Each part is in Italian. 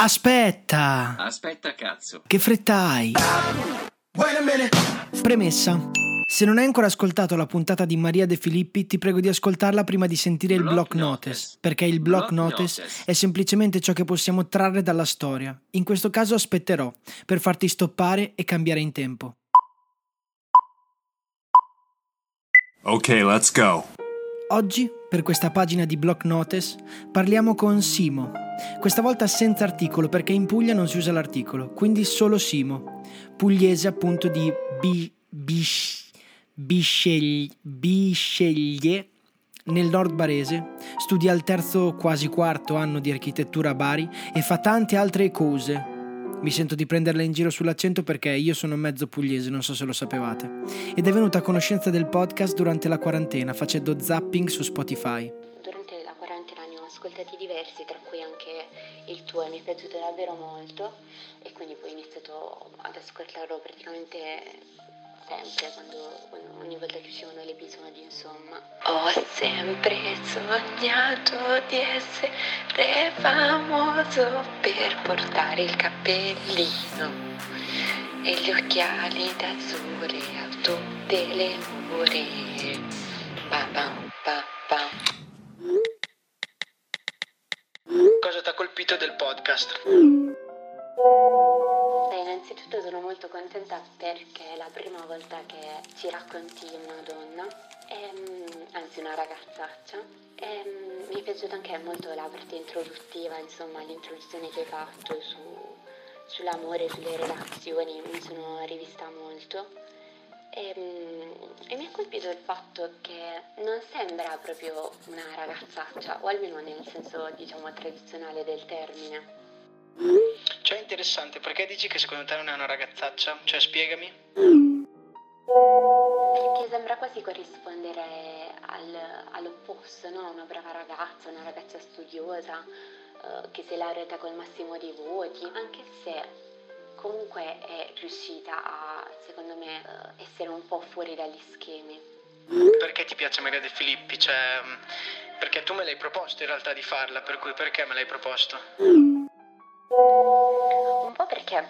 Aspetta! Aspetta, cazzo. Che fretta hai? Premessa. Se non hai ancora ascoltato la puntata di Maria De Filippi, ti prego di ascoltarla prima di sentire il Block block notice, notice. perché il block Block notice notice. è semplicemente ciò che possiamo trarre dalla storia. In questo caso aspetterò, per farti stoppare e cambiare in tempo. Okay, let's go. Oggi, per questa pagina di Block Notice, parliamo con Simo. Questa volta senza articolo perché in Puglia non si usa l'articolo, quindi solo Simo. Pugliese appunto di Bi- Bis- Bisceglie, Bisceglie nel nord barese, studia al terzo quasi quarto anno di architettura a Bari e fa tante altre cose. Mi sento di prenderla in giro sull'accento perché io sono mezzo pugliese, non so se lo sapevate. Ed è venuta a conoscenza del podcast durante la quarantena facendo zapping su Spotify. Durante la quarantena ne ho ascoltati diversi, tra cui anche il tuo e mi è piaciuto davvero molto e quindi poi ho iniziato ad ascoltarlo praticamente sempre, quando, quando- ogni volta che uscivano gli episodi, insomma. Ho sempre sognato di essere famoso per portare il cappellino e gli occhiali da sole a tutte le ore. Pa, pa, pa, pa. Cosa ti ha colpito del podcast? Molto contenta perché è la prima volta che ci racconti una donna, ehm, anzi una ragazzaccia. Ehm, mi è piaciuta anche molto la parte introduttiva, insomma l'introduzione che hai fatto su- sull'amore, sulle relazioni, mi sono rivista molto. Ehm, E, mi ha colpito il fatto che non sembra proprio una ragazzaccia, o almeno nel senso diciamo tradizionale del termine. Cioè, interessante, perché dici che secondo te non è una ragazzaccia? Cioè, spiegami. Perché sembra quasi corrispondere al- all'opposto, no? Una brava ragazza, una ragazza studiosa, eh, che si è laureata col massimo dei voti, anche se comunque è riuscita a, secondo me, eh, essere un po' fuori dagli schemi. Perché ti piace Maria De Filippi? Cioè, mh, perché tu me l'hai proposto in realtà di farla, per cui perché me l'hai proposto? Perché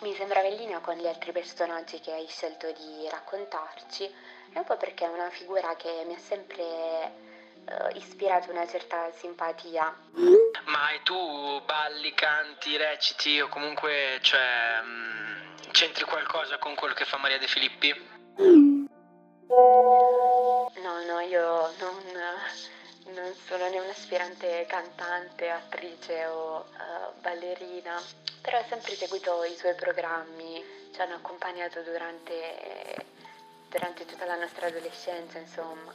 mi sembrava in linea con gli altri personaggi che hai scelto di raccontarci, e un po' perché è una figura che mi ha sempre eh, ispirato una certa simpatia. Ma e tu balli, canti, reciti o comunque, cioè, mh, c'entri qualcosa con quello che fa Maria De Filippi? No, no, io non sono né un'aspirante cantante, attrice o eh, ballerina, però ho sempre seguito i suoi programmi, ci hanno accompagnato durante, durante tutta la nostra adolescenza, insomma.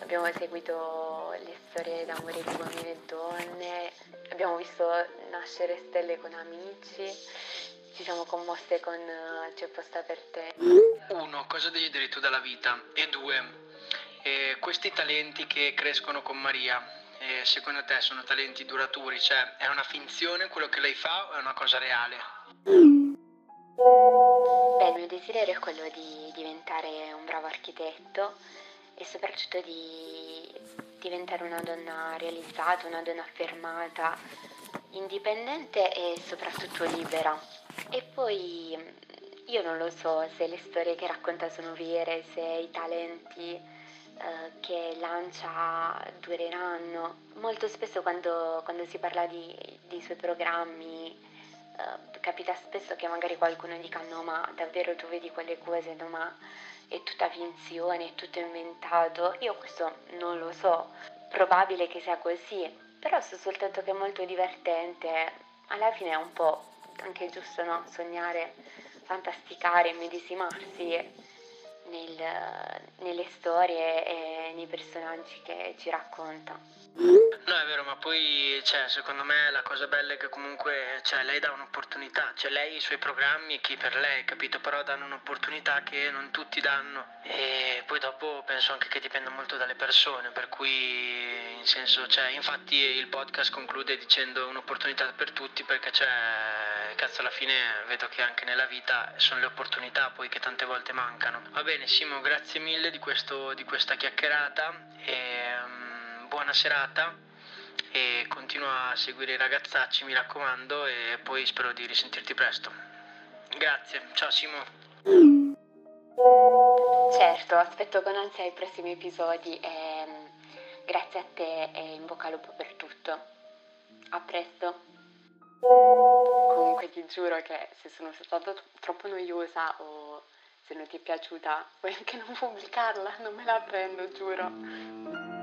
Abbiamo seguito le storie d'amore di uomini e donne, abbiamo visto nascere stelle con amici, ci siamo commosse con eh, C'è posta per te. Uno, cosa desideri tu dalla vita? E due, eh, questi talenti che crescono con Maria, secondo te sono talenti duraturi? Cioè, è una finzione quello che lei fa o è una cosa reale? Beh, il mio desiderio è quello di diventare un bravo architetto e soprattutto di diventare una donna realizzata, una donna affermata, indipendente e soprattutto libera. E poi io non lo so se le storie che racconta sono vere, se i talenti eh, che lancia dureranno. Molto spesso quando, quando si parla di, dei suoi programmi eh, capita spesso che magari qualcuno dica no ma davvero tu vedi quelle cose, no ma è tutta finzione, è tutto inventato. Io questo non lo so, probabile che sia così, però so soltanto che è molto divertente. Alla fine è un po' anche giusto no? sognare, fantasticare, medesimarsi nel- nelle storie e nei personaggi che ci racconta. No, è vero, ma poi, cioè, secondo me la cosa bella è che comunque, cioè, lei dà un'opportunità, cioè, lei i suoi programmi e chi per lei, capito? Però danno un'opportunità che non tutti danno e poi dopo penso anche che dipenda molto dalle persone, per cui, in senso, cioè, infatti il podcast conclude dicendo un'opportunità per tutti perché, cioè, cazzo, alla fine vedo che anche nella vita sono le opportunità poi che tante volte mancano. Va bene, Simo, grazie mille di, questo, di questa chiacchierata e um, buona serata e continua a seguire i ragazzacci, mi raccomando, e poi spero di risentirti presto. Grazie, ciao Simo. Certo, aspetto con ansia i prossimi episodi e grazie a te e in bocca al lupo per tutto. A presto. Comunque ti giuro che se sono stata troppo noiosa o se non ti è piaciuta puoi anche non pubblicarla, non me la prendo, giuro.